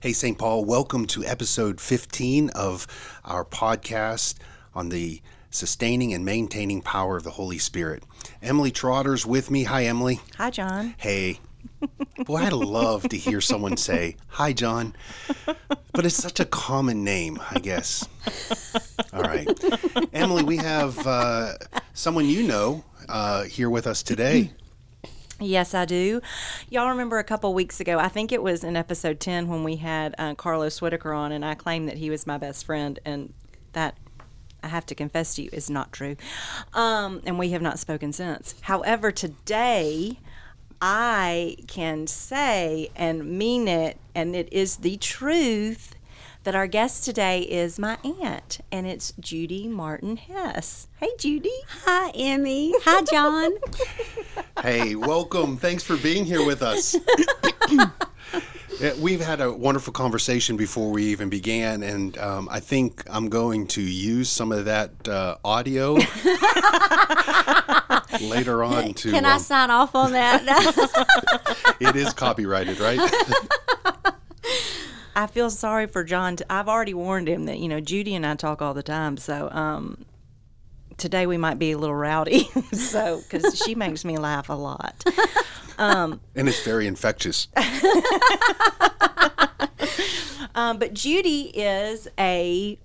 Hey, St. Paul, welcome to episode 15 of our podcast on the sustaining and maintaining power of the Holy Spirit. Emily Trotter's with me. Hi, Emily. Hi, John. Hey. Boy, I'd love to hear someone say, Hi, John. But it's such a common name, I guess. All right. Emily, we have uh, someone you know uh, here with us today. Yes, I do. Y'all remember a couple weeks ago, I think it was in episode 10 when we had uh, Carlos Whitaker on, and I claimed that he was my best friend, and that I have to confess to you is not true. Um, and we have not spoken since. However, today I can say and mean it, and it is the truth that our guest today is my aunt, and it's Judy Martin Hess. Hey, Judy. Hi, Emmy. Hi, John. hey, welcome. Thanks for being here with us. We've had a wonderful conversation before we even began, and um, I think I'm going to use some of that uh, audio later on. To can I um, sign off on that? it is copyrighted, right? I feel sorry for John. I've already warned him that you know Judy and I talk all the time, so um, today we might be a little rowdy. so because she makes me laugh a lot, um, and it's very infectious. um, but Judy is a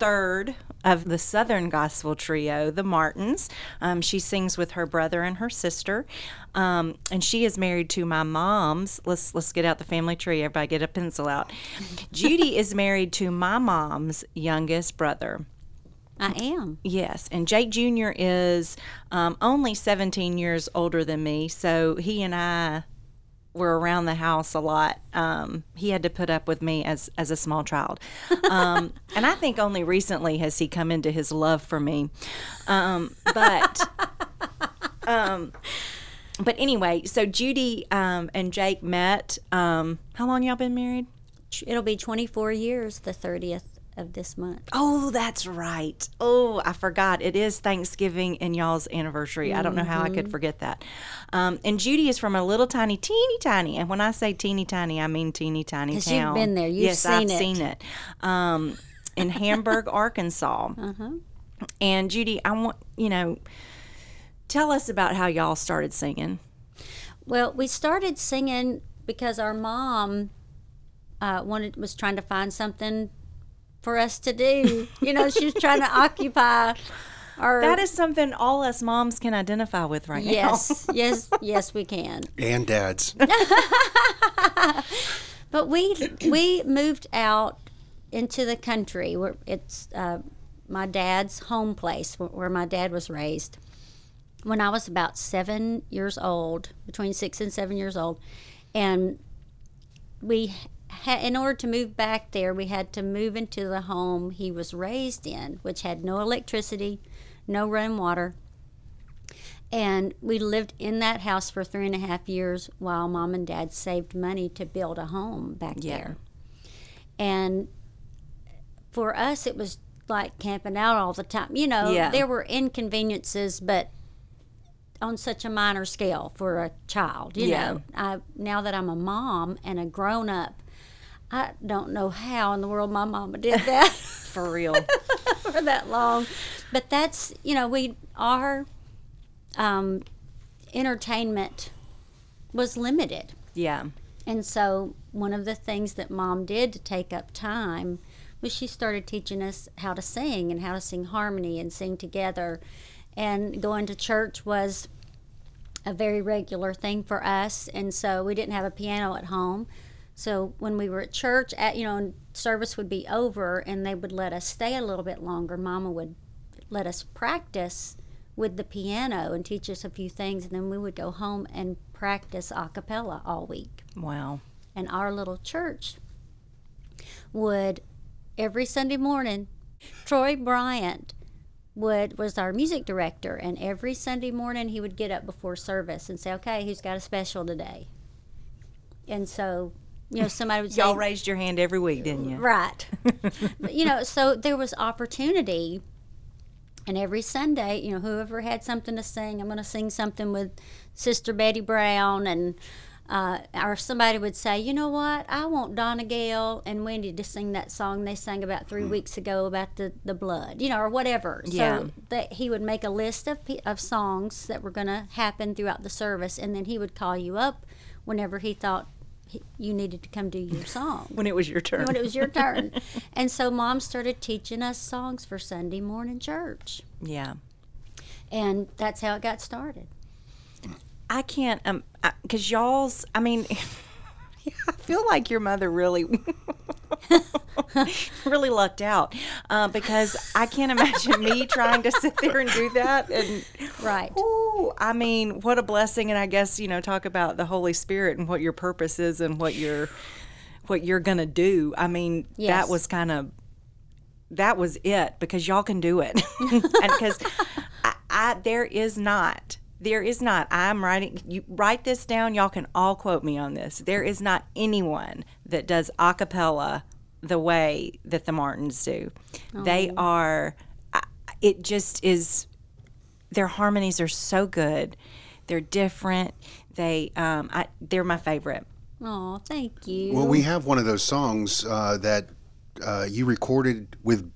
third of the Southern Gospel Trio, the Martins. Um, she sings with her brother and her sister, um, and she is married to my mom's. Let's let's get out the family tree. Everybody, get a pencil out. Judy is married to my mom's youngest brother. I am. Yes, and Jake Jr. is um, only 17 years older than me, so he and I were around the house a lot. Um, he had to put up with me as as a small child, um, and I think only recently has he come into his love for me. Um, but um, but anyway, so Judy um, and Jake met. Um, how long y'all been married? It'll be 24 years, the 30th of this month. Oh, that's right. Oh, I forgot. It is Thanksgiving and y'all's anniversary. Mm-hmm. I don't know how I could mm-hmm. forget that. Um, and Judy is from a little tiny, teeny tiny, and when I say teeny tiny, I mean teeny tiny town. You've been there. You've yes, seen I've it. seen it. Um, in Hamburg, Arkansas. Uh-huh. And Judy, I want you know, tell us about how y'all started singing. Well, we started singing because our mom uh, wanted was trying to find something for us to do. You know, she's trying to occupy our. That is something all us moms can identify with right yes, now. yes, yes, yes, we can. And dads. but we we moved out into the country where it's uh, my dad's home place where my dad was raised when I was about seven years old, between six and seven years old, and we ha- in order to move back there, we had to move into the home he was raised in, which had no electricity, no running water. And we lived in that house for three and a half years while mom and dad saved money to build a home back yeah. there. And for us, it was like camping out all the time. You know, yeah. there were inconveniences, but on such a minor scale for a child. You yeah. know, I, now that I'm a mom and a grown up, I don't know how in the world my mama did that. For real. for that long. But that's, you know, we, our um, entertainment was limited. Yeah. And so one of the things that mom did to take up time was she started teaching us how to sing and how to sing harmony and sing together. And going to church was a very regular thing for us. And so we didn't have a piano at home. So when we were at church, at you know, service would be over, and they would let us stay a little bit longer. Mama would let us practice with the piano and teach us a few things, and then we would go home and practice a cappella all week. Wow! And our little church would every Sunday morning. Troy Bryant would was our music director, and every Sunday morning he would get up before service and say, "Okay, who's got a special today?" And so you know, somebody would say, Y'all raised your hand every week, didn't you? Right. you know, so there was opportunity. And every Sunday, you know, whoever had something to sing, I'm going to sing something with Sister Betty Brown. And uh, or somebody would say, you know what, I want Donna Gale and Wendy to sing that song they sang about three weeks ago about the, the blood, you know, or whatever. Yeah. So that he would make a list of, of songs that were going to happen throughout the service, and then he would call you up whenever he thought you needed to come do your song When it was your turn. when it was your turn. and so mom started teaching us songs for Sunday morning church. yeah. And that's how it got started. I can't um because y'all's I mean I feel like your mother really really lucked out uh, because I can't imagine me trying to sit there and do that and Right. ooh, I mean what a blessing and I guess you know talk about the Holy Spirit and what your purpose is and what you're what you're gonna do I mean Yes. that was kind of that was it because y'all can do it and because I, I there is not there is not i'm writing you write this down y'all can all quote me on this there is not anyone that does a cappella the way that the martins do they are it just is their harmonies are so good they're different they um I, they're my favorite Oh, thank you. Well, we have one of those songs uh, that uh, you recorded with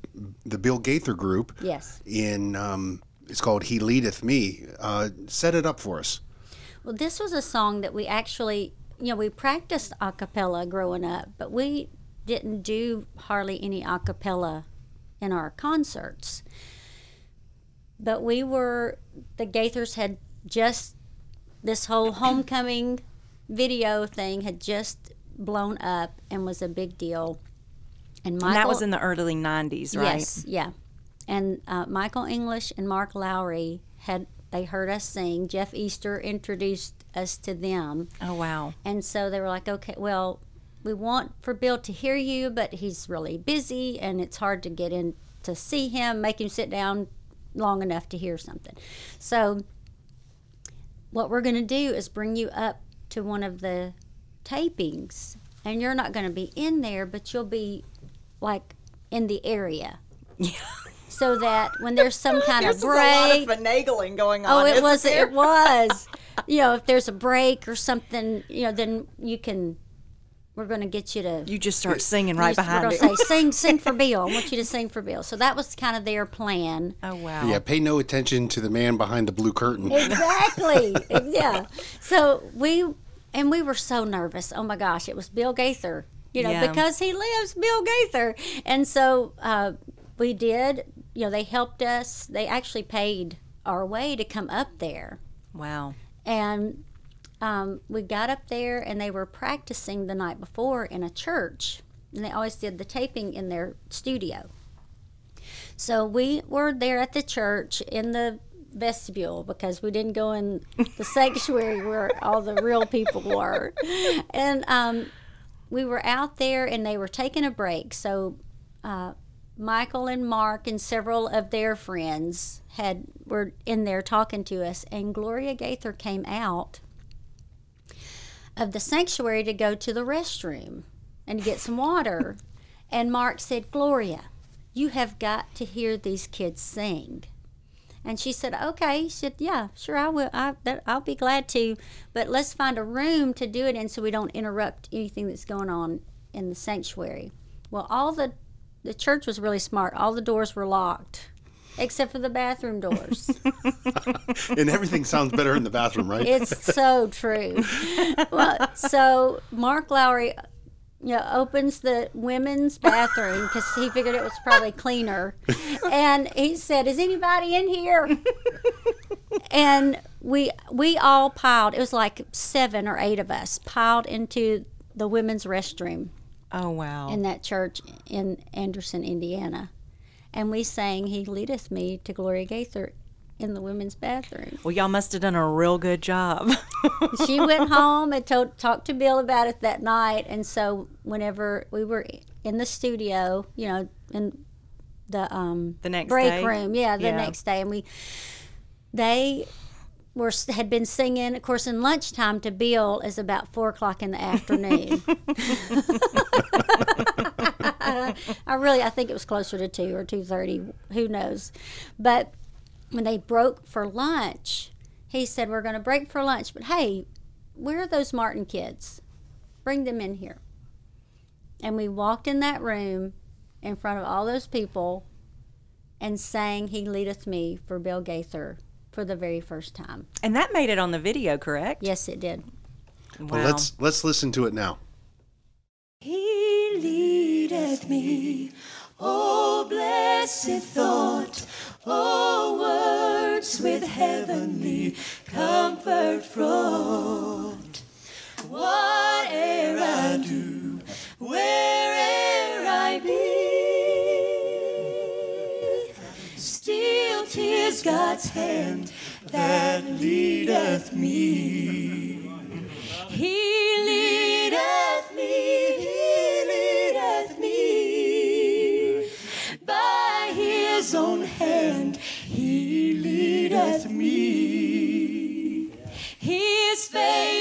the Bill Gaither group. yes. In um, it's called "He Leadeth Me." Uh, set it up for us. Well, this was a song that we actually, you know, we practiced a cappella growing up, but we didn't do hardly any a cappella in our concerts. But we were, the Gaithers had just, this whole homecoming video thing had just blown up and was a big deal. And Michael, and that was in the early 90s right Yes, yeah. And uh, Michael English and Mark Lowry had they heard us sing. Jeff Easter introduced us to them, oh wow and so they were like, "Okay, well, we want for Bill to hear you, but he's really busy, and it's hard to get in to see him, make him sit down long enough to hear something." So, what we're going to do is bring you up to one of the tapings, and you're not going to be in there, but you'll be like in the area. Yeah. So that when there's some kind of There's a lot of break, finagling going on. oh, it isn't was, there? it was. You know, if there's a break or something, you know, then you can. We're going to get you to. You just start singing right behind. we're behind going it. to say, sing, sing for Bill. I want you to sing for Bill. So that was kind of their plan. oh wow. Yeah, pay no attention to the man behind the blue curtain. Exactly. yeah. So we and we were so nervous. Oh my gosh, it was Bill Gaither. You know, Yeah. because he lives, Bill Gaither. And so uh, we did. You know, they helped us. They actually paid our way to come up there, Wow. and um, we got up there, and they were practicing the night before in a church, and they always did the taping in their studio. So we were there at the church in the vestibule because we didn't go in the sanctuary where all the real people were. And um, we were out there and they were taking a break. So uh, Michael and Mark and several of their friends had were in there talking to us and Gloria Gaither came out of the sanctuary to go to the restroom and get some water. and Mark said, Gloria, you have got to hear these kids sing. And she said, "Okay." She said, "Yeah, sure, I will. I, that, I'll be glad to, but let's find a room to do it in, so we don't interrupt anything that's going on in the sanctuary." Well, all the the church was really smart. All the doors were locked, except for the bathroom doors. and everything sounds better in the bathroom, right? It's so true. Well, so Mark Lowry, you know, opens the women's bathroom because he figured it was probably cleaner, and he said, "Is anybody in here?" and we we all piled. It was like seven or eight of us piled into the women's restroom Oh wow. in that church in Anderson, Indiana, and we sang "He Leadeth Me" to Gloria Gaither in the women's bathroom. well, y'all must have done a real good job. she went home and told, talked to Bill about it that night. And so whenever we were in the studio, you know, in the um The next break day? room, yeah, the Yeah. next day, and we they were had been singing. Of course, in lunchtime to Bill is about four o'clock in the afternoon. I really, I think it was closer to two or two thirty. Who knows? But when they broke for lunch, he said, "We're going to break for lunch, but hey, where are those Martin kids? Bring them in here. And we walked in that room in front of all those people and sang He Leadeth Me for Bill Gaither for the very first time. And that made it on the video, correct? Yes, it did. Wow. Well, let's let's listen to it now. He leadeth me, oh blessed thought, oh words with heavenly comfort fraught. Whate'er I do, where'er God's hand that leadeth me. He leadeth me, He leadeth me. By His own hand, He leadeth me. His faithful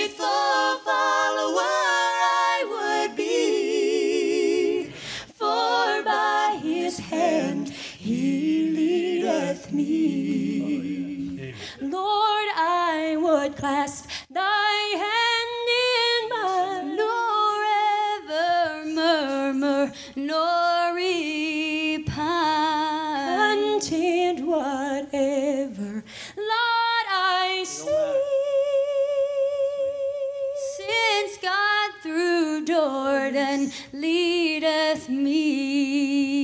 clasp thy hand in mine, nor ever murmur, nor repine. Content whatever, Lord, I see. Since God through Jordan leadeth me.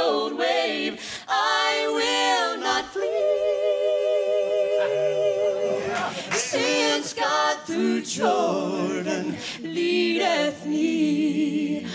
Cold wave, I will not flee. Since God through Jordan leadeth me.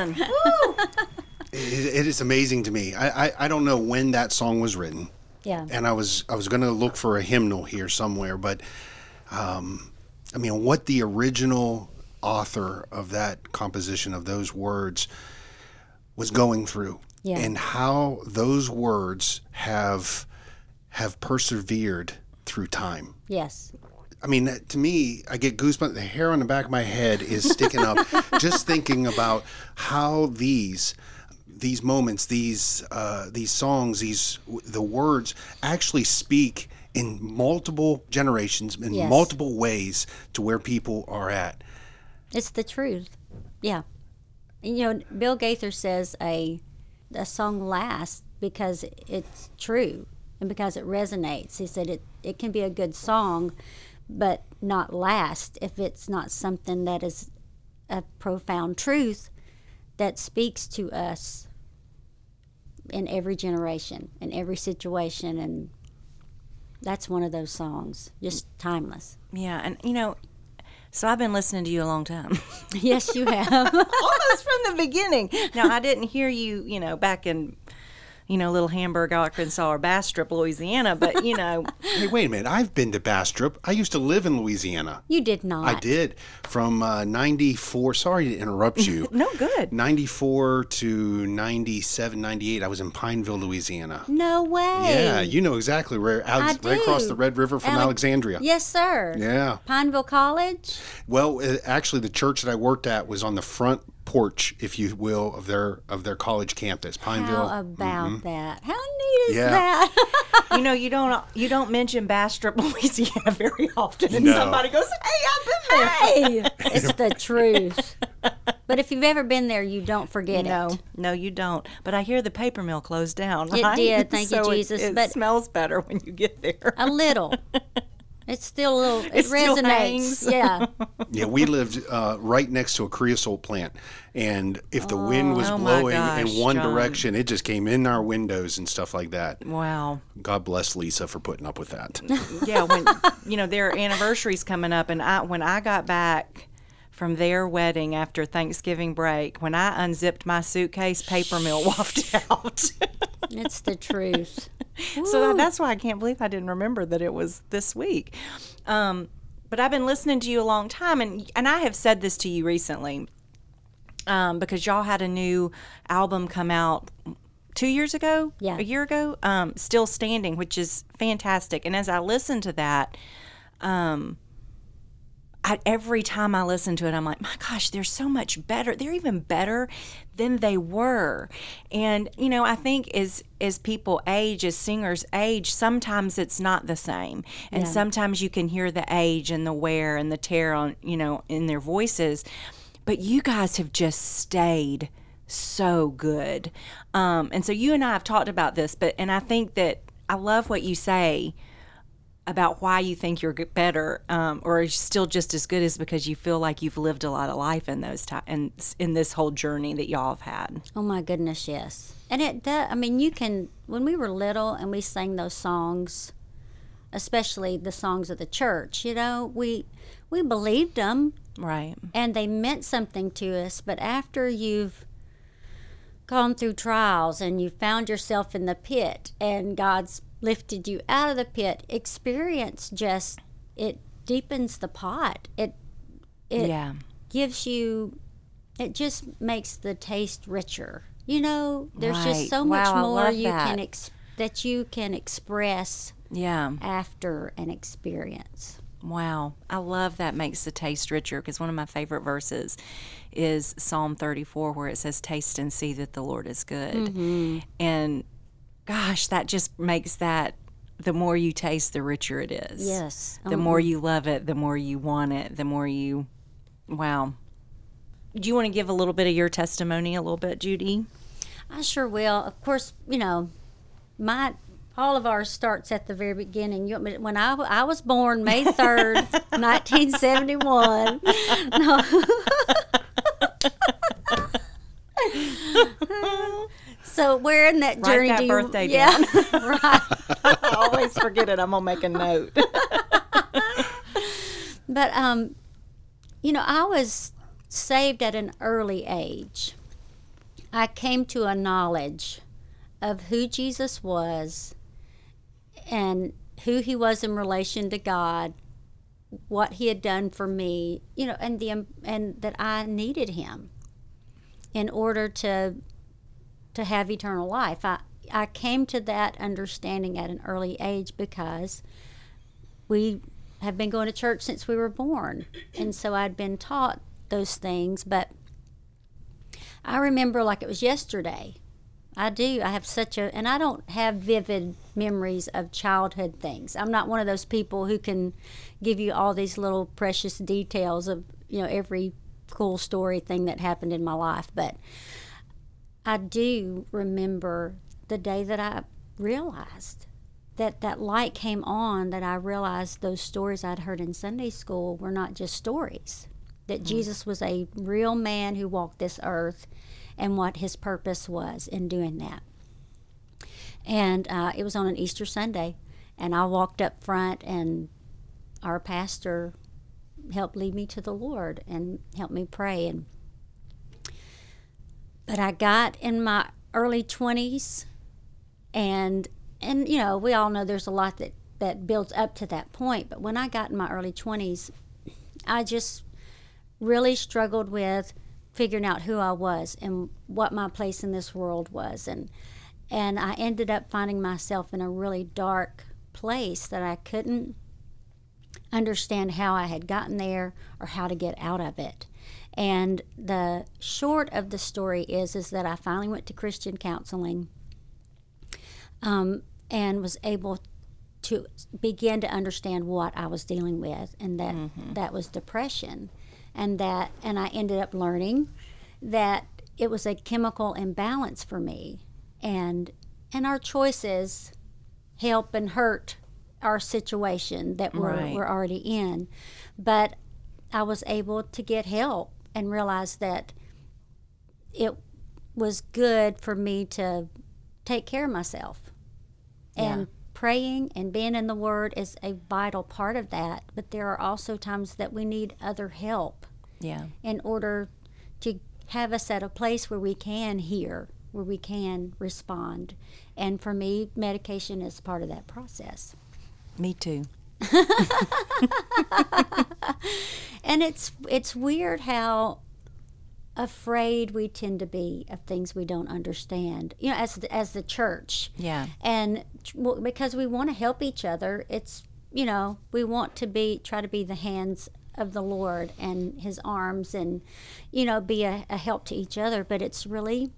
Amen. It, it is amazing to me. I, I I don't know when that song was written. Yeah. and I was I was going to look for a hymnal here somewhere, but um, I mean, what the original author of that composition of those words was going through, Yeah. and how those words have have persevered through time. Yes. I mean, to me, I get goosebumps. The hair on the back of my head is sticking up just thinking about how these these moments, these uh, these songs, these the words actually speak in multiple generations in Yes. multiple ways to where people are at. It's the truth. Yeah. You know, Bill Gaither says a a song lasts because it's true and because it resonates. He said it, it can be a good song, but not last if it's not something that is a profound truth that speaks to us in every generation, in every situation. And that's one of those songs, just timeless. Yeah, and you know, so I've been listening to you a long time. yes, you have. Almost from the beginning. Now, I didn't hear you, you know, back in, you know, Little Hamburg, Arkansas, or Bastrop, Louisiana, but, you know, Hey, wait a minute! I've been to Bastrop. I used to live in Louisiana. you did not. I did from uh, '94. Sorry to interrupt you. no good. 94 to 97, 98, I was in Pineville, Louisiana. No way. Yeah, you know exactly where, Alex, I right across the Red River from Ale- Alexandria. Yes, sir. Yeah. Pineville College. Well, uh, actually, the church that I worked at was on the front porch, if you will, of their of their college campus, Pineville. How about mm-hmm. that? How neat is Yeah. that? You know, you don't you don't mention Bastrop, Louisiana very often, and No. somebody goes, "Hey, I've been there." hey, it's the truth. But if you've ever been there, you don't forget No, it. no, you don't. But I hear the paper mill closed down. It right? did, thank you, So it- Jesus, It, but- smells better when you get there. A little. It's still a little. It, It still resonates. Yeah. Yeah, we lived uh, right next to a creosote plant, and if the wind was Oh, blowing gosh, in one John. direction, it just came in our windows and stuff like that. wow. God bless Lisa for putting up with that. yeah, when you know their anniversary's coming up, and I when I got back from their wedding after Thanksgiving break, when I unzipped my suitcase, paper mill wafted out. It's the truth. So that's why I can't believe I didn't remember that it was this week. Um, but I've been listening to you a long time, and and I have said this to you recently. Um, because y'all had a new album come out two years ago, Yeah. a year ago, um, still standing, which is fantastic. And as I listen to that, um, I, every time I listen to it, I'm like, my gosh, they're so much better. They're even better than they were. And you know, I think as as people age, as singers age, sometimes it's not the same, and sometimes you can hear the age and the wear and the tear on you know in their voices. But you guys have just stayed so good, um, and so you and I have talked about this. But and I think that I love what you say about why you think you're better um, or still just as good is because you feel like you've lived a lot of life in those time in, in this whole journey that y'all have had. Oh my goodness, yes. And it does. I mean, you can. When we were little and we sang those songs, especially the songs of the church, you know, we we believed them Right. and they meant something to us. But after you've gone through trials and you found yourself in the pit and God's lifted you out of the pit, experience just it deepens the pot. It it yeah. gives you it just makes the taste richer. You know, there's Right. just so much Wow, I more you can that. ex- that you can express Yeah. after an experience. Wow. I love that makes the taste richer because one of my favorite verses is Psalm 34 where it says taste and see that the Lord is good. Mm-hmm. And gosh, that just makes that the more you taste the richer it is. Yes. The Um, more you love it, the more you want it, the more you wow. Do you want to give a little bit of your testimony a little bit, Judy? I sure will. Of course, you know, my all of ours starts at the very beginning. You, want me to- when I, I was born May third, nineteen seventy one. No. so where in that Write journey that do you? birthday yeah, right. I always forget it. I'm gonna make a note. But um, you know, I was saved at an early age. I came to a knowledge of who Jesus was and who he was in relation to God, what he had done for me, you know, and the and that I needed him in order to to have eternal life. I I came to that understanding at an early age because we have been going to church since we were born. And so I'd been taught those things, but I remember like it was yesterday. I do. I have such a, and I don't have vivid memories of childhood things. I'm not one of those people who can give you all these little precious details of, you know, every cool story thing that happened in my life. But I do remember the day that I realized that that light came on that I realized those stories I'd heard in Sunday school were not just stories. That Jesus was a real man who walked this earth and what his purpose was in doing that. And uh, it was on an Easter Sunday, and I walked up front, and our pastor helped lead me to the Lord and helped me pray. And but I got in my early twenties, and and you know we all know there's a lot that that builds up to that point. But when I got in my early twenties, I just really struggled with figuring out who I was and what my place in this world was and and I ended up finding myself in a really dark place that I couldn't understand how I had gotten there or how to get out of it. And the short of the story is is that I finally went to Christian counseling um, and was able to begin to understand what I was dealing with, and that that was depression, and that and I ended up learning that it was a chemical imbalance for me, and and our choices help and hurt our situation that we're Right. we're already in, but I was able to get help and realize that it was good for me to take care of myself. And Yeah. praying and being in the Word is a vital part of that. But there are also times that we need other help Yeah. in order to have us at a place where we can hear, where we can respond. And for me, medication is part of that process. Me too. And it's it's weird how afraid we tend to be of things we don't understand. You know, as the, as the church. Yeah. And well, because we want to help each other, it's you know we want to be try to be the hands of the Lord and His arms, and you know be a, a help to each other. But it's really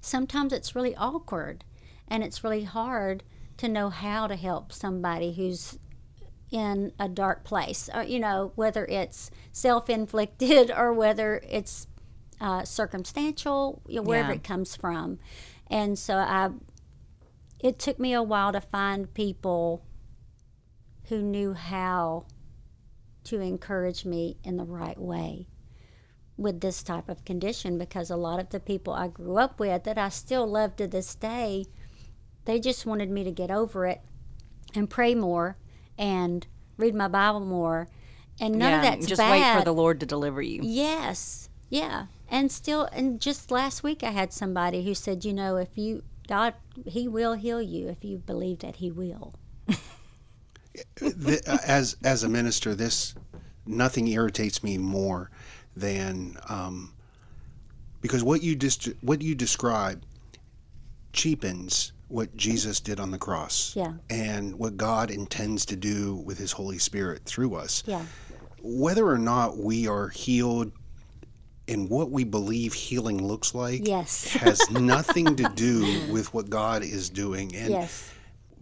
sometimes it's really awkward, and it's really hard to know how to help somebody who's in a dark place, or, you know, whether it's self inflicted or whether it's uh, circumstantial, you know, wherever Yeah. it comes from. And so I, it took me a while to find people who knew how to encourage me in the right way with this type of condition because a lot of the people I grew up with that I still love to this day, they just wanted me to get over it and pray more and read my Bible more. And none yeah. of that's just bad. wait for the Lord to deliver you. Yes. Yeah. And still, and just last week I had somebody who said, you know, if you, God, He will heal you if you believe that He will. As as a minister, this nothing irritates me more than um, because what you dis- what you describe cheapens what Jesus did on the cross, Yeah. and what God intends to do with His Holy Spirit through us. Yeah. Whether or not we are healed and what we believe healing looks like Yes. has nothing to do with what God is doing. And Yes.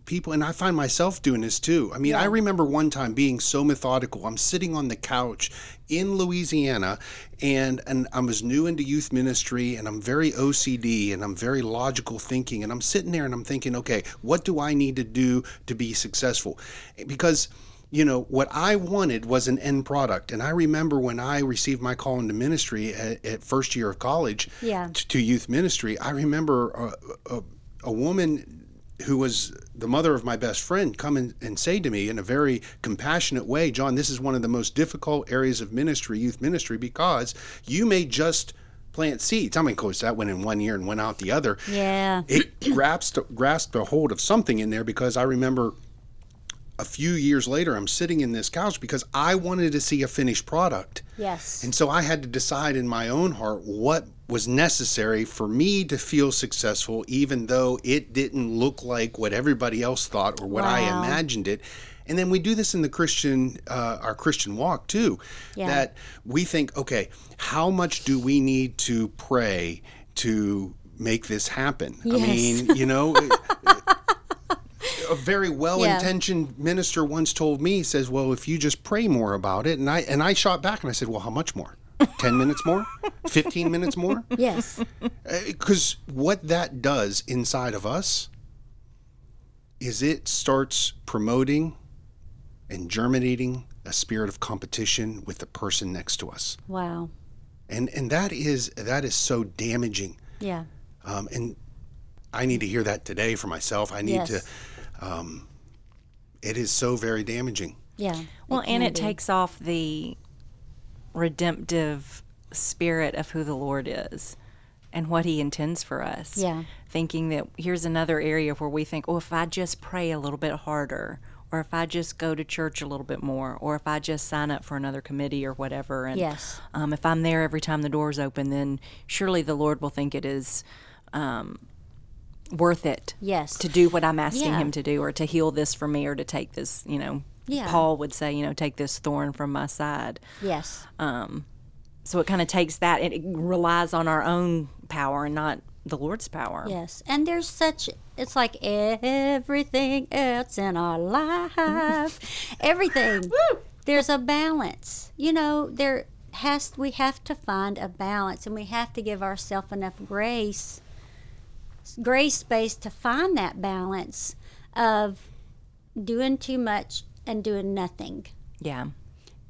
People and I find myself doing this too. I mean, I remember one time being so methodical. I'm sitting on the couch in Louisiana and and I was new into youth ministry and I'm very OCD and I'm very logical thinking and I'm sitting there and I'm thinking, okay, what do I need to do to be successful? Because you know what I wanted was an end product, and I remember when I received my call into ministry at, at first year of college Yeah. t- to youth ministry. I remember a, a, a woman who was the mother of my best friend come in and say to me in a very compassionate way, John, this is one of the most difficult areas of ministry, youth ministry, because you may just plant seeds. I mean, of course, that went in one year and went out the other. Yeah. It grasped grasped a hold of something in there because I remember a few years later, I'm sitting in this couch because I wanted to see a finished product. Yes. And so I had to decide in my own heart what was necessary for me to feel successful, even though it didn't look like what everybody else thought or what I imagined it. And then we do this in the Christian, uh, our Christian walk too. Yeah. That we think, okay, how much do we need to pray to make this happen? I mean, you know. a very well-intentioned minister once told me, he says, "Well, if you just pray more about it," and I and I shot back and I said, "Well, how much more? Ten minutes more? Fifteen minutes more?" yes. Because what that does inside of us is it starts promoting and germinating a spirit of competition with the person next to us, Wow. and and that is that is so damaging. Yeah. Um, and I need to hear that today for myself. I need Yes. to. Um, it is so very damaging. Yeah. Well, and it be. takes off the redemptive spirit of who the Lord is and what He intends for us. Yeah. Thinking that here's another area where we think, oh, if I just pray a little bit harder, or if I just go to church a little bit more, or if I just sign up for another committee or whatever, and Yes. um, if I'm there every time the doors open, then surely the Lord will think it is um, worth it Yes. to do what I'm asking Yeah. him to do, or to heal this for me, or to take this, you know, Yeah. Paul would say, you know, take this thorn from my side. Yes. Um, so it kind of takes that, and it relies on our own power and not the Lord's power. Yes, and there's such it's like everything else in our life. everything. There's a balance. You know, there has we have to find a balance and we have to give ourselves enough grace grace space to find that balance of doing too much and doing nothing Yeah.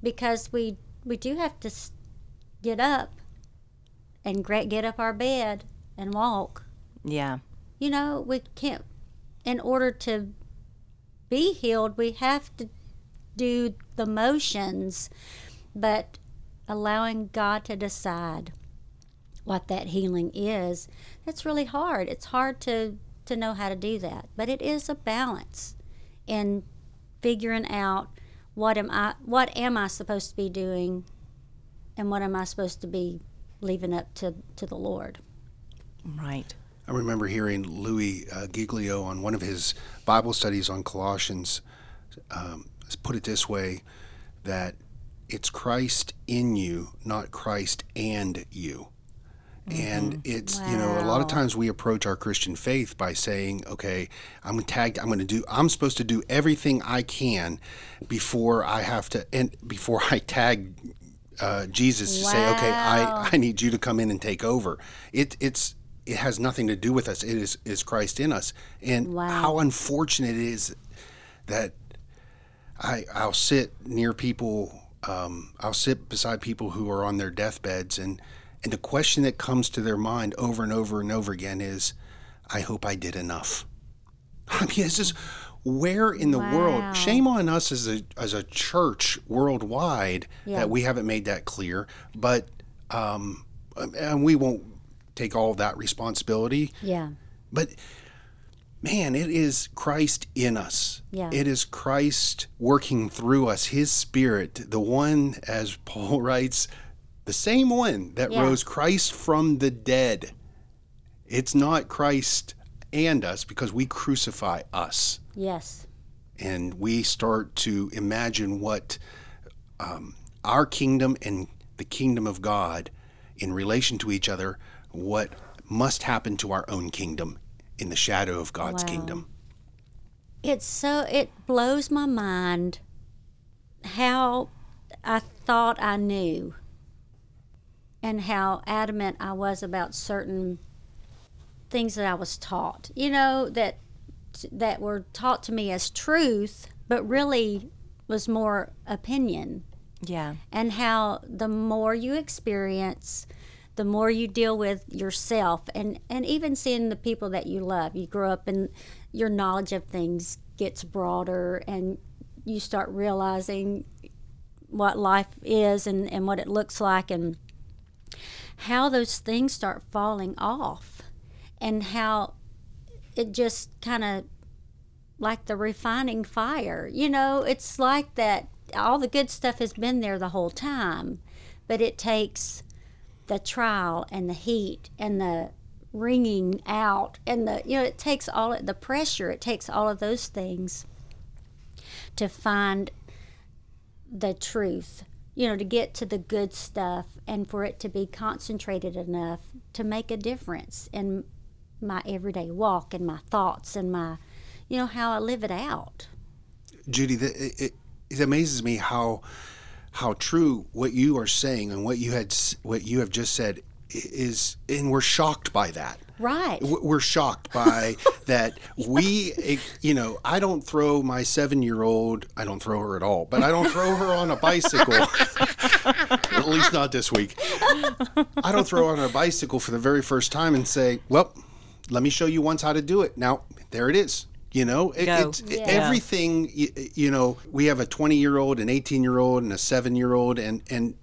because we we do have to get up and get up our bed and walk Yeah. you know we can't in order to be healed we have to do the motions but allowing god to decide what that healing is that's really hard it's hard to to know how to do that but it is a balance in figuring out what am i what am i supposed to be doing and what am i supposed to be leaving up to to the lord Right. I remember hearing Louie uh, Giglio on one of his Bible studies on Colossians um, put it this way that it's Christ in you, not Christ and you. And it's you know a lot of times we approach our Christian faith by saying, okay, I'm tagged. I'm going to do. I'm supposed to do everything I can before I have to, and before I tag uh, Jesus to say, okay, I I need you to come in and take over. It it's it has nothing to do with us. It is is Christ in us, and Wow. how unfortunate it is that I I'll sit near people. Um, I'll sit beside people who are on their deathbeds, and and the question that comes to their mind over and over and over again is, I hope I did enough. I mean, it's just where in the Wow. world? Shame on us as a as a church worldwide Yeah. that we haven't made that clear. But um, and we won't take all of that responsibility. yeah But man, it is Christ in us. Yeah. It is Christ working through us, His Spirit, the one, as Paul writes, the same one that Yeah. rose Christ from the dead. It's not Christ and us because we crucify us yes and we start to imagine what um, our kingdom and the kingdom of God in relation to each other, what must happen to our own kingdom in the shadow of God's Wow. kingdom. it's so it blows my mind how I thought I knew and how adamant I was about certain things that I was taught. You know that that were taught to me as truth, but really was more opinion Yeah. and how the more you experience the more you deal with yourself and and even seeing the people that you love you grow up and your knowledge of things gets broader and you start realizing what life is and, and what it looks like and how those things start falling off and how it just kind of like the refining fire. You know, it's like that all the good stuff has been there the whole time, but it takes the trial and the heat and the wringing out and the you know it takes all the pressure it takes all of those things to find the truth you know to get to the good stuff and for it to be concentrated enough to make a difference in my everyday walk and my thoughts and my you know how I live it out. Judy, the, it, it, it amazes me how how true what you are saying and what you had what you have just said is, and we're shocked by that. right We're shocked by that. We, eh, you know, I don't throw my seven-year-old. I don't throw her at all, but I don't throw her on a bicycle. at least not this week. I don't throw on a bicycle for the very first time and say, "Well, let me show you once how to do it." Now, there it is. You know, it, it's Yeah. everything. You, you know, we have a 20-year-old, an 18-year-old, and a seven-year-old, and and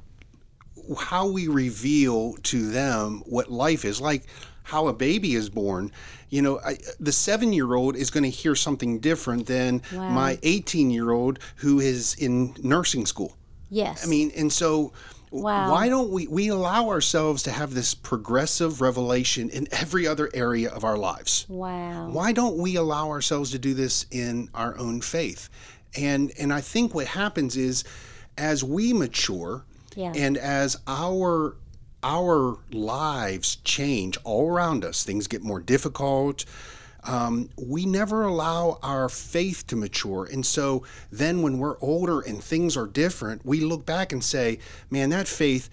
how we reveal to them what life is like how a baby is born. You know I, the seven year old is going to hear something different than Wow. my 18 year old who is in nursing school. Yes. I mean and so Wow. why don't we we allow ourselves to have this progressive revelation in every other area of our lives. Wow. Why don't we allow ourselves to do this in our own faith? And and i think what happens is as we mature Yeah. and as our our lives change all around us things get more difficult um, we never allow our faith to mature. And so then when we're older and things are different, we look back and say, man, that faith,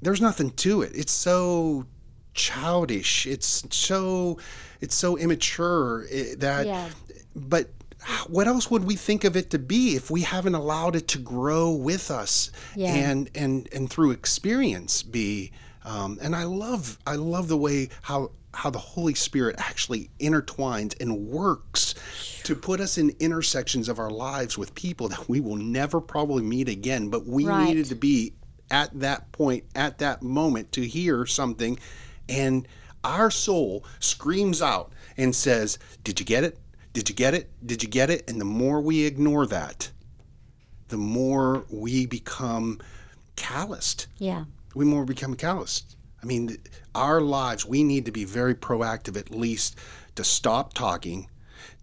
there's nothing to it. It's so childish. It's so it's so immature eh, that Yeah. but what else would we think of it to be if we haven't allowed it to grow with us Yeah. and and and through experience be um, and I love I love the way how how the Holy Spirit actually intertwines and works to put us in intersections of our lives with people that we will never probably meet again but we Right. needed to be at that point at that moment to hear something and our soul screams out and says did you get it did you get it did you get it and the more we ignore that the more we become calloused Yeah. we more become calloused. I mean, our lives, we need to be very proactive at least to stop talking,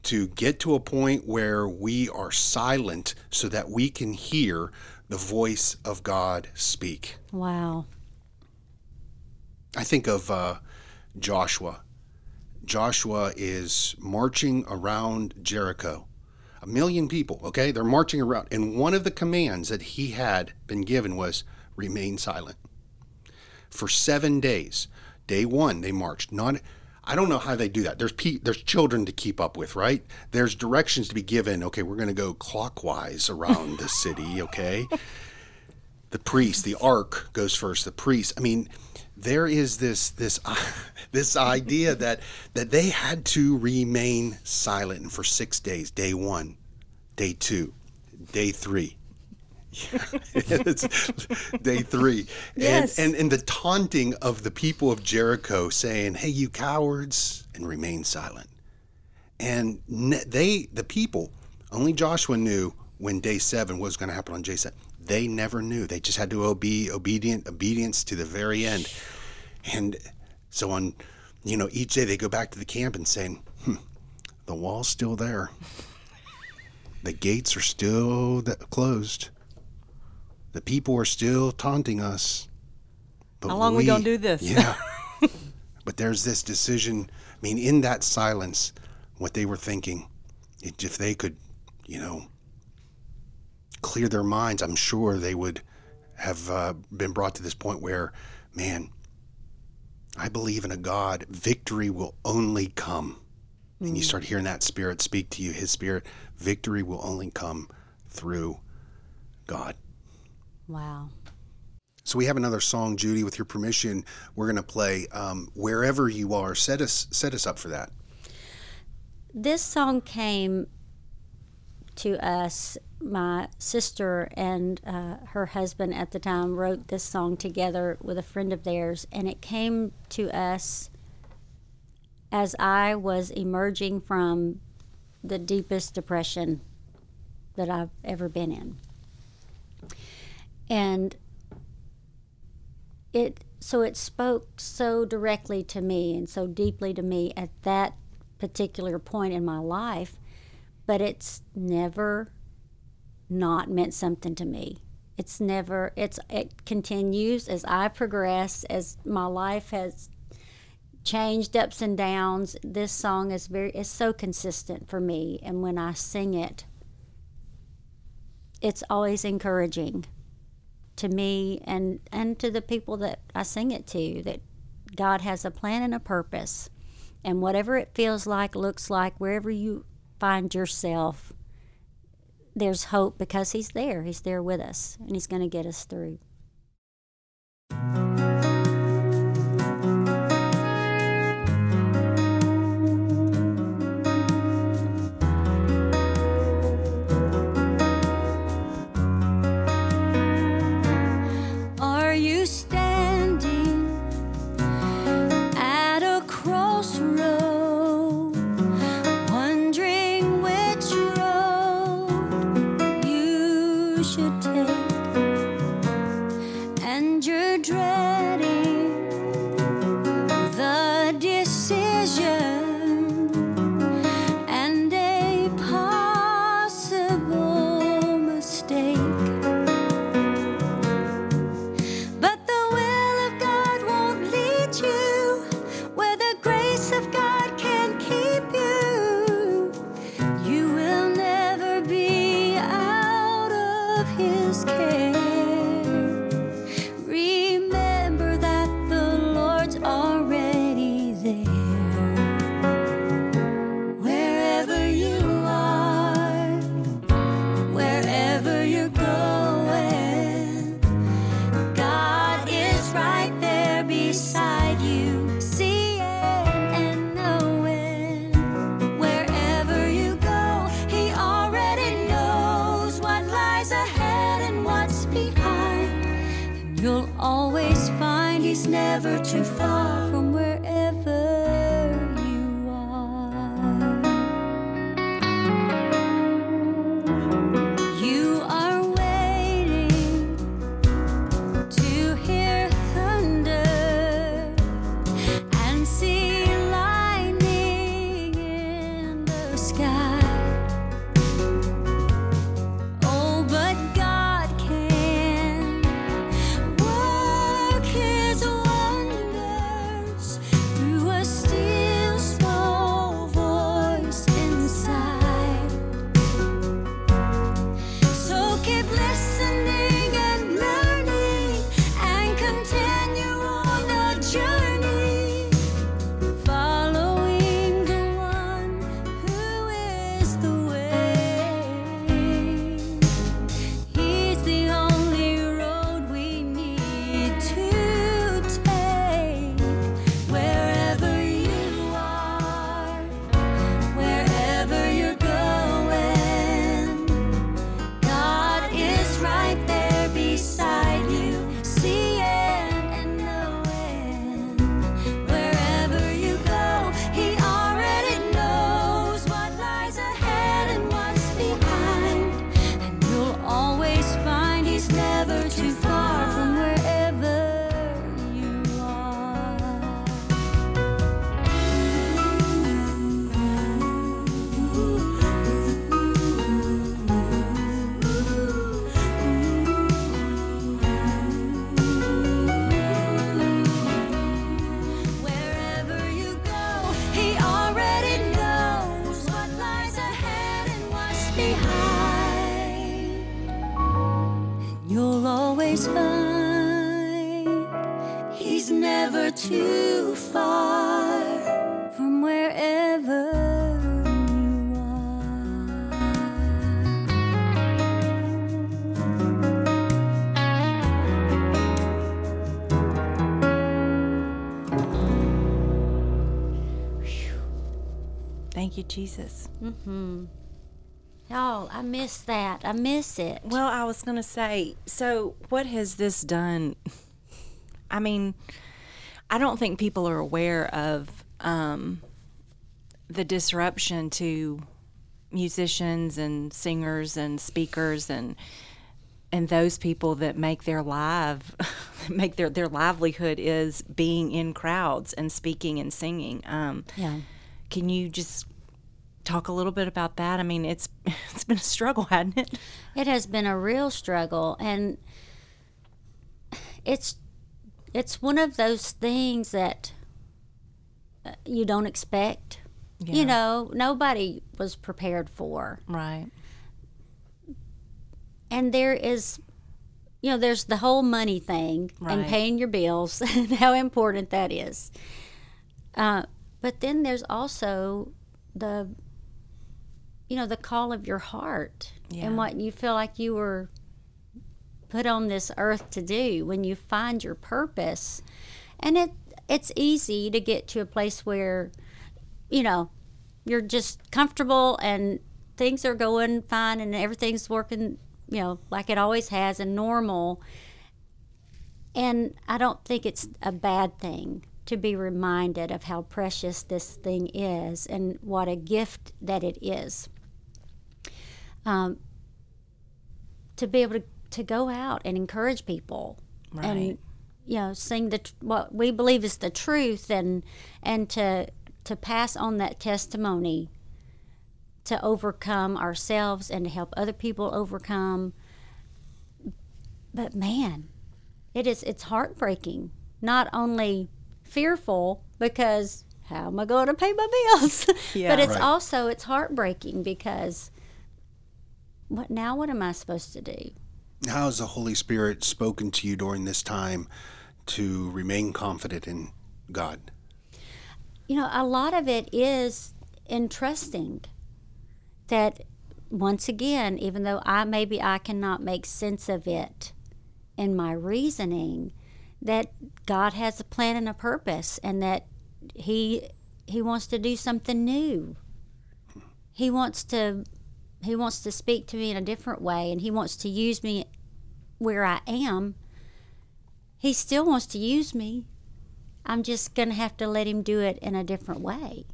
to get to a point where we are silent so that we can hear the voice of God speak. Wow. I think of uh, Joshua. Joshua is marching around Jericho. A million people, okay? They're marching around. And one of the commands that he had been given was remain silent. For seven days. Day one, they marched. Not, I don't know how they do that. There's pe- there's children to keep up with, right? There's directions to be given. Okay, we're going to go clockwise around the city, okay? the priest, the ark goes first. The priest. I mean, there is this this this idea that that they had to remain silent and for six days. Day one, day two, day three. it's day three. Yes. And, and and the taunting of the people of Jericho saying, Hey, you cowards, and remain silent. And they, the people, only Joshua knew when day seven was going to happen on day seven. They never knew. They just had to obey obedient obedience to the very end. And so on, you know, each day they go back to the camp and saying, hmm, the wall's still there. The gates are still closed. The people are still taunting us. But How long we gonna do this? Yeah. but there's this decision. I mean, in that silence, what they were thinking, if they could, you know, clear their minds, I'm sure they would have uh, been brought to this point where, man, I believe in a God. Victory will only come. And you start hearing that spirit speak to you, his spirit. Victory will only come through God. Wow. So we have another song, Judy. With your permission, we're going to play um, "Wherever You Are." Set us set us up for that. This song came to us. My sister and uh, her husband at the time wrote this song together with a friend of theirs, and it came to us as I was emerging from the deepest depression that I've ever been in. And it so it spoke so directly to me and so deeply to me at that particular point in my life, but it's never not meant something to me. It's never it's it continues as I progress as my life has changed ups and downs. This song is very is so consistent for me and when I sing it it's always encouraging to me and and to the people that I sing it to that God has a plan and a purpose and whatever it feels like looks like wherever you find yourself there's hope because he's there. He's there with us and he's going to get us through You'll always find he's never too far Thank you, Jesus. Oh, I miss that. I miss it. Well, I was going to say, so what has this done? I mean, I don't think people are aware of um, the disruption to musicians and singers and speakers and and those people that make their live make their their livelihood is being in crowds and speaking and singing. Um, Yeah. Can you just talk a little bit about that? I mean, it's it's been a struggle, hasn't it? It has been a real struggle and it's it's one of those things that uh, you don't expect. Yeah. You know, nobody was prepared for. Right. And there is you know, there's the whole money thing and paying your bills and how important that is. Uh, but then there's also the you know, the call of your heart Yeah. and what you feel like you were put on this earth to do when you find your purpose. And it it's easy to get to a place where you know, you're just comfortable and things are going fine and everything's working, you know, like it always has and normal. And I don't think it's a bad thing to be reminded of how precious this thing is and what a gift that it is. Um, to be able to, to go out and encourage people Right. and you know sing the what we believe is the truth and and to to pass on that testimony to overcome ourselves and to help other people overcome but man it is it's heartbreaking not only fearful because how am i going to pay my bills Yeah. but it's Right. also it's heartbreaking because what now what am i supposed to do How has the Holy Spirit spoken to you during this time to remain confident in God? you know, a lot of it is in trusting that once again, even though I maybe I cannot make sense of it in my reasoning, that God has a plan and a purpose and that he he wants to do something new. He wants to he wants to speak to me in a different way and he wants to use me where I am he still wants to use me. I'm just going to have to let him do it in a different way.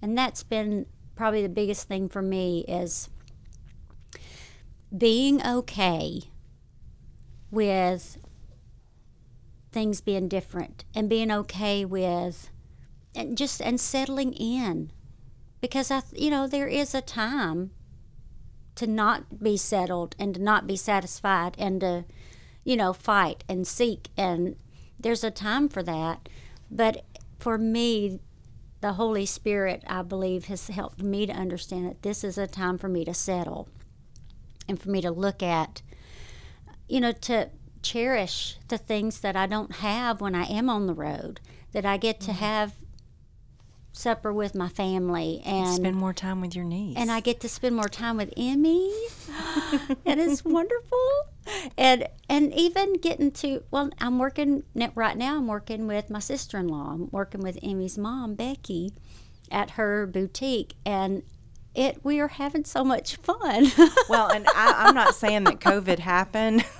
And that's been probably the biggest thing for me is being okay with things being different and being okay with and just and settling in because I you know there is a time to not be settled and to not be satisfied and to you know fight and seek. And there's a time for that. But for me the holy spirit i believe has helped me to understand that this is a time for me to settle and for me to look at you know to cherish the things that i don't have when i am on the road that i get to mm-hmm. have supper with my family and Spend more time with your niece. and I get to spend more time with Emmy. and it is wonderful. And and even getting to well, I'm working right now. I'm working with my sister-in-law. I'm working with Emmy's mom, Becky, at her boutique, and it we are having so much fun. well, and I, I'm not saying that COVID happened.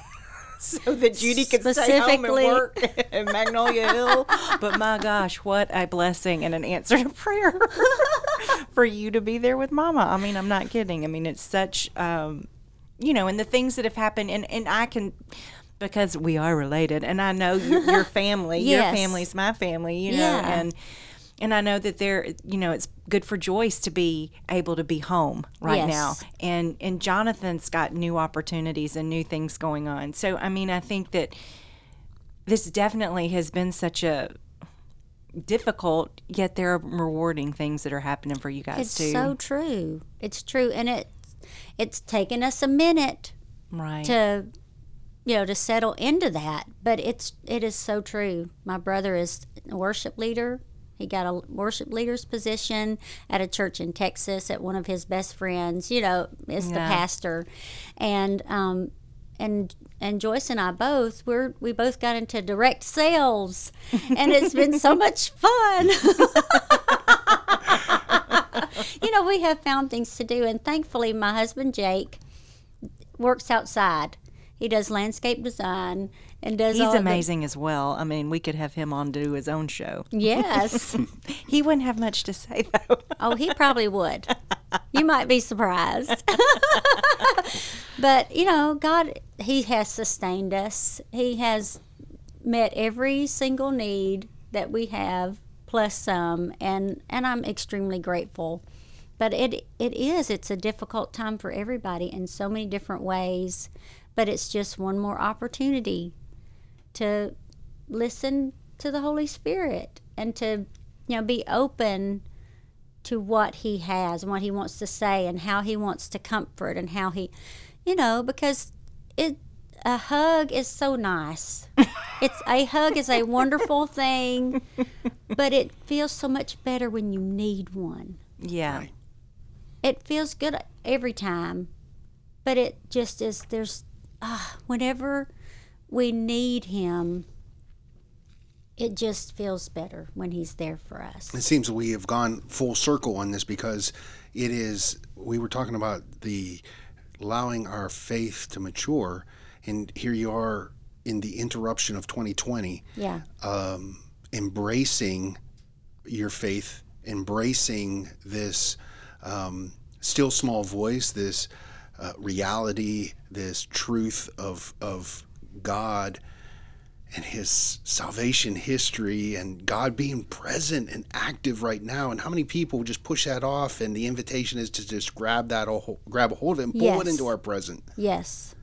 So that Judy could stay home and work in Magnolia Hill, but my gosh, what a blessing and an answer to prayer for you to be there with Mama. I mean, I'm not kidding. I mean, it's such, um, you know, and the things that have happened, and and I can because we are related, and I know your, your family, your Yes. family's my family, you know, Yeah. and and I know that they're, you know, it's good for Joyce to be able to be home right now, and and Jonathan's got new opportunities and new things going on. So I mean, I think that this definitely has been such a difficult, yet there are rewarding things that are happening for you guys it's too. so true. It's true, and it it's taken us a minute right. to you know to settle into that but it's it is so true my brother is a worship leader he got a worship leader's position at a church in texas at one of his best friends you know is the pastor. And um and and Joyce and I both we're we both got into direct sales. And it's been so much fun. you know, we have found things to do. And thankfully my husband Jake works outside. He does landscape design and does He's all the- amazing as well. I mean, we could have him on to do his own show. yes. He wouldn't have much to say though. Oh, he probably would. You might be surprised. but, you know, God, He has sustained us. He has met every single need that we have, plus some, and, and I'm extremely grateful. But it it is, it's a difficult time for everybody in so many different ways. But it's just one more opportunity to listen to the Holy Spirit and to, you know, be open to what he has and what he wants to say and how he wants to comfort and how he you know because it a hug is so nice it's a hug is a wonderful thing but it feels so much better when you need one Yeah. Right. it feels good every time but it just is there's uh, whenever we need him it just feels better when he's there for us It seems we have gone full circle on this because it is. We were talking about the allowing our faith to mature, and here you are in the interruption of 2020, yeah um, embracing your faith, embracing this um, still small voice, this uh, reality, this truth of of God and his salvation history and God being present and active right now. And how many people just push that off? And the invitation is to just grab that, grab a hold of it and pull Yes. it into our present. yes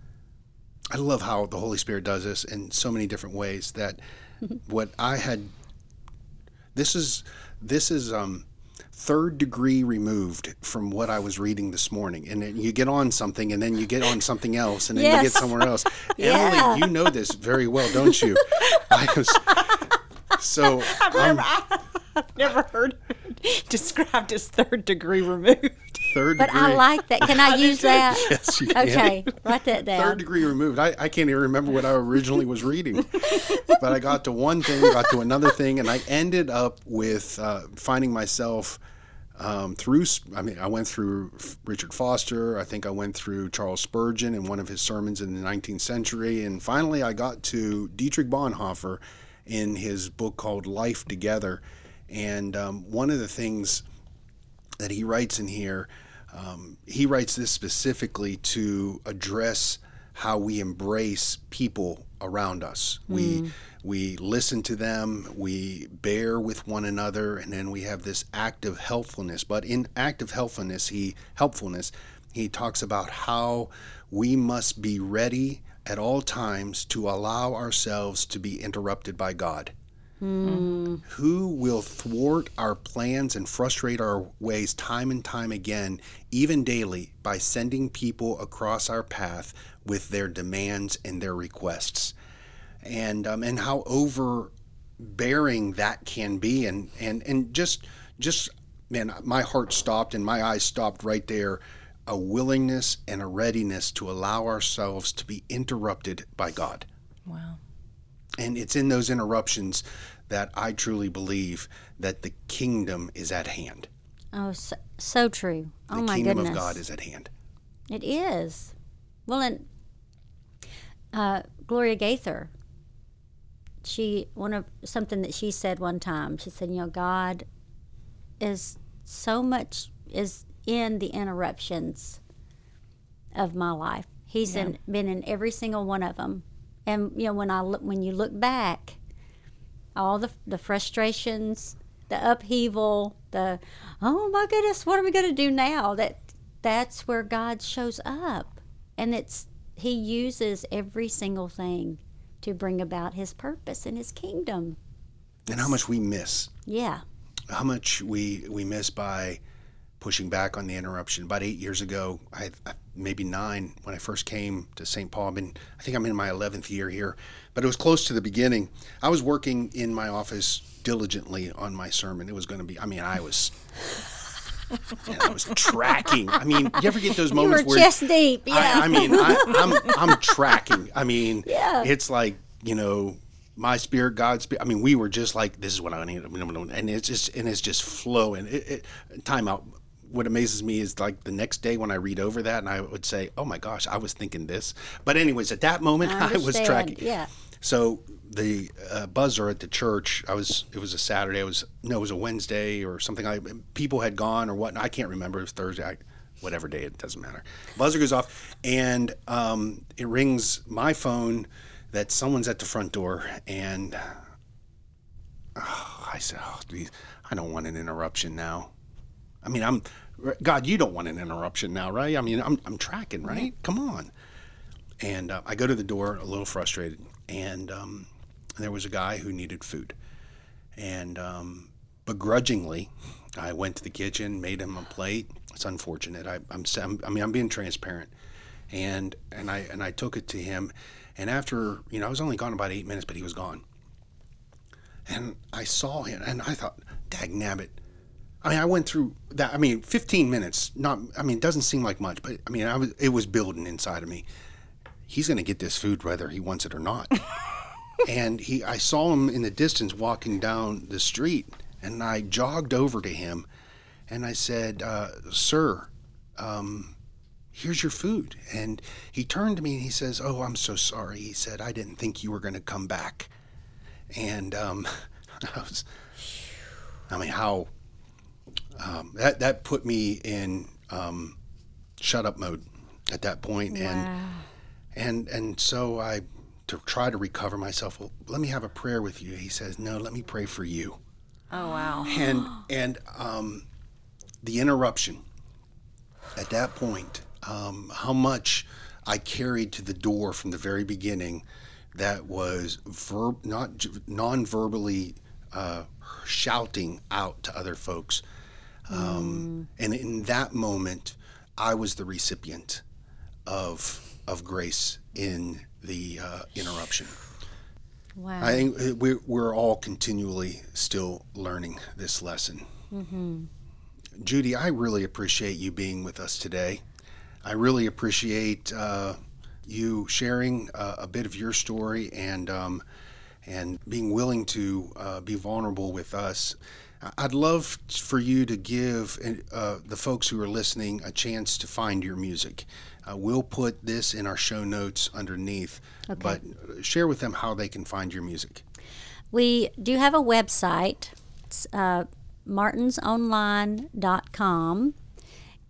I love how the Holy Spirit does this in so many different ways. That what I had, this is this is um, third degree removed from what I was reading this morning. And then you get on something, and then you get on something else, and then you get somewhere else. Yeah. Emily, you know this very well, don't you? I was so. Um, I've Never heard described as third degree removed. Third But degree. I like that. Can I use that? Yes, you can. Okay, write that down. third degree removed. I, I can't even remember what I originally was reading, but I got to one thing, got to another thing, and I ended up with uh, finding myself um, through. I mean, I went through Richard Foster. I think I went through Charles Spurgeon in one of his sermons in the 19th century, and finally I got to Dietrich Bonhoeffer in his book called Life Together. And um, one of the things that he writes in here, um, he writes this specifically to address how we embrace people around us. We we listen to them, we bear with one another, and then we have this act of helpfulness. But in act of helpfulness, he helpfulness, he talks about how we must be ready at all times to allow ourselves to be interrupted by God who will thwart our plans and frustrate our ways time and time again, even daily, by sending people across our path with their demands and their requests, and um, and how overbearing that can be, and and and just just man, my heart stopped and my eyes stopped right there. A willingness and a readiness to allow ourselves to be interrupted by God. Wow. And it's in those interruptions that I truly believe that the kingdom is at hand. Oh, so, so true. The oh my kingdom of God is at hand. It is. Well, and uh, Gloria Gaither, she one of something that she said one time. She said, "You know, God is so much is in the interruptions of my life. He's in, been in every single one of them. And you know, when I look, when you look back, all the the frustrations, the upheaval, the oh my goodness, what are we going to do now? That that's where God shows up, and it's He uses every single thing to bring about His purpose and His kingdom. And how much we miss. Yeah, How much we, we miss by pushing back on the interruption. About eight years ago, I, I maybe nine when I first came to St. Paul. I've been, I think I'm in my 11th year here, but it was close to the beginning. I was working in my office diligently on my sermon. It was going to be, I mean, I was. and I was tracking. I mean, you ever get those you were moments where chest deep. Yeah, I, I mean, I, I'm I'm tracking. I mean, Yeah. it's like you know, my spirit, God's spirit. I mean, we were just like, this is what I need, and it's just and it's just flowing. It, it, time out. What amazes me is like the next day when I read over that, and I would say, "Oh my gosh, I was thinking this." But anyways, at that moment, I I, was tracking. Yeah. So the uh, buzzer at the church, I was. It was a Saturday. It was no, it was a Wednesday or something. I people had gone or what? I can't remember. It was Thursday. I, whatever day it doesn't matter. Buzzer goes off, and um, it rings my phone that someone's at the front door, and oh, I said, "Oh, geez, I don't want an interruption now." I mean, I'm God. You don't want an interruption now, right? I mean, I'm I'm tracking, right? Come on. And uh, I go to the door a little frustrated, and um, there was a guy who needed food, and um, begrudgingly, I went to the kitchen, made him a plate. It's unfortunate. I, I'm, I mean, I'm being transparent, and and I and I took it to him, and after you know, I was only gone about eight minutes, but he was gone, and I saw him, and I thought, dag nabbit. I mean, I went through that. I mean, 15 minutes. Not. I mean, it doesn't seem like much, but I mean, I was. It was building inside of me. He's going to get this food whether he wants it or not. and he, I saw him in the distance walking down the street, and I jogged over to him, and I said, uh, "Sir, um, here's your food." And he turned to me and he says, "Oh, I'm so sorry." He said, "I didn't think you were going to come back." And um, I was, I mean, how um, that that put me in um, shut up mode at that point, and and and so I to try to recover myself. Well, let me have a prayer with you. He says, "No, let me pray for you." Oh wow. and and um, the interruption at that point, um, how much I carried to the door from the very beginning, that was verb not non-verbally uh, shouting out to other folks, um, and in that moment, I was the recipient of of grace in the uh, interruption. wow. I think uh, we're, we're all continually still learning this lesson. Judy, I really appreciate you being with us today. I really appreciate uh, you sharing uh, a bit of your story and um, and being willing to uh, be vulnerable with us. I'd love for you to give uh, the folks who are listening a chance to find your music. Uh, we'll put this in our show notes underneath, but share with them how they can find your music. We do have a website. It's uh, martinsonline.com.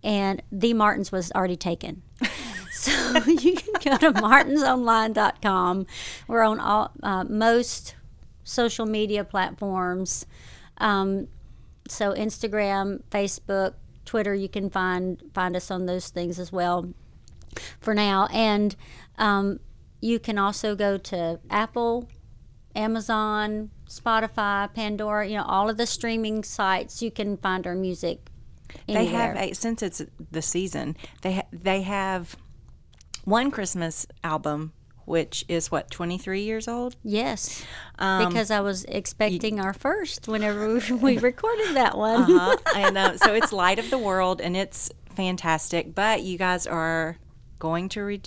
And the Martins was already taken. so you can go to martinsonline.com. We're on all, uh, most social media platforms. Um, so Instagram, Facebook, Twitter, you can find find us on those things as well for now. And um, you can also go to Apple, Amazon, Spotify, Pandora, you know, all of the streaming sites. You can find our music. They have a since it's the season. They ha- they have one Christmas album, which is what twenty three years old. Yes, Um, because I was expecting our first whenever we- we recorded that one. Uh-huh. and uh, so it's Light of the World, and it's fantastic. But you guys are going to re-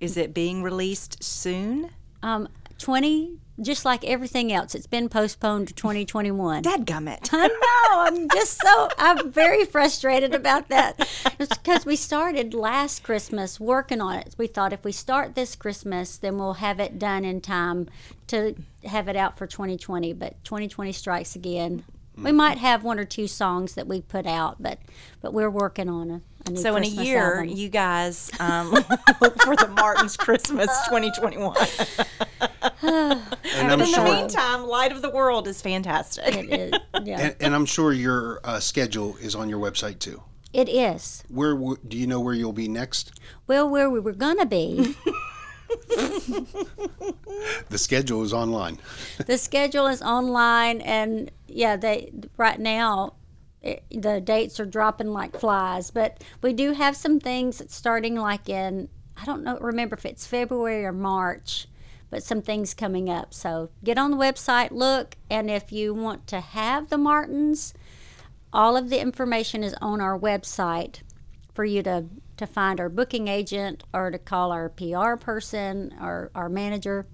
is it being released soon? Um, 20, just like everything else, it's been postponed to 2021. Dadgummit. I know. I'm just so I'm very frustrated about that. It's because we started last Christmas working on it. We thought if we start this Christmas, then we'll have it done in time to have it out for 2020. But 2020 strikes again. We mm. might have one or two songs that we put out, but but we're working on a, a new So in a year, album. you guys um, look for the Martins Christmas 2021. And I'm But in sure, the meantime, Light of the World is fantastic. it is. Yeah, and, and I'm sure your uh, schedule is on your website too. it is. Where w- do you know where you'll be next? Well, where we were gonna be. The schedule is online. the schedule is online and yeah they right now the dates are dropping like flies but we do have some things starting like in i don't know remember if it's february or march but some things coming up. So get on the website look and if you want to have the martins all of the information is on our website for you to to find our booking agent or to call our pr person or our manager.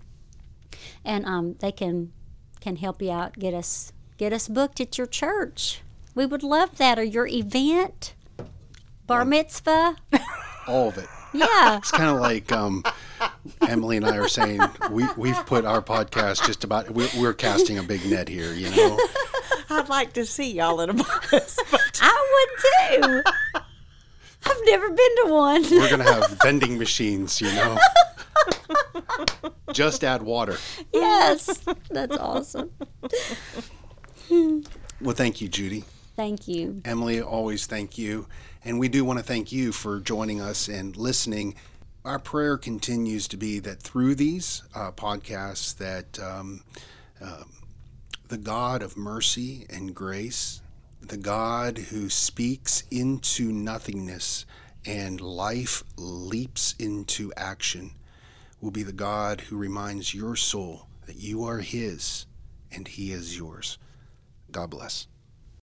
And um, they can can help you out get us get us booked at your church we would love that or your event bar mitzvah All of it. yeah It's kind of like um, Emily and I are saying. We we've put our podcast just about. We're, we're casting a big net here. You know. I'd like to see y'all in a bus. But i would too i've never been to one We're gonna have vending machines. You know. Just add water. yes that's awesome Well, thank you, Judy. Thank you Emily, always thank you. And we do want to thank you for joining us and listening. Our prayer continues to be that through these uh, podcasts, that um, um, the God of mercy and grace, the God who speaks into nothingness and life leaps into action, will be the God who reminds your soul that you are His and He is yours. God bless.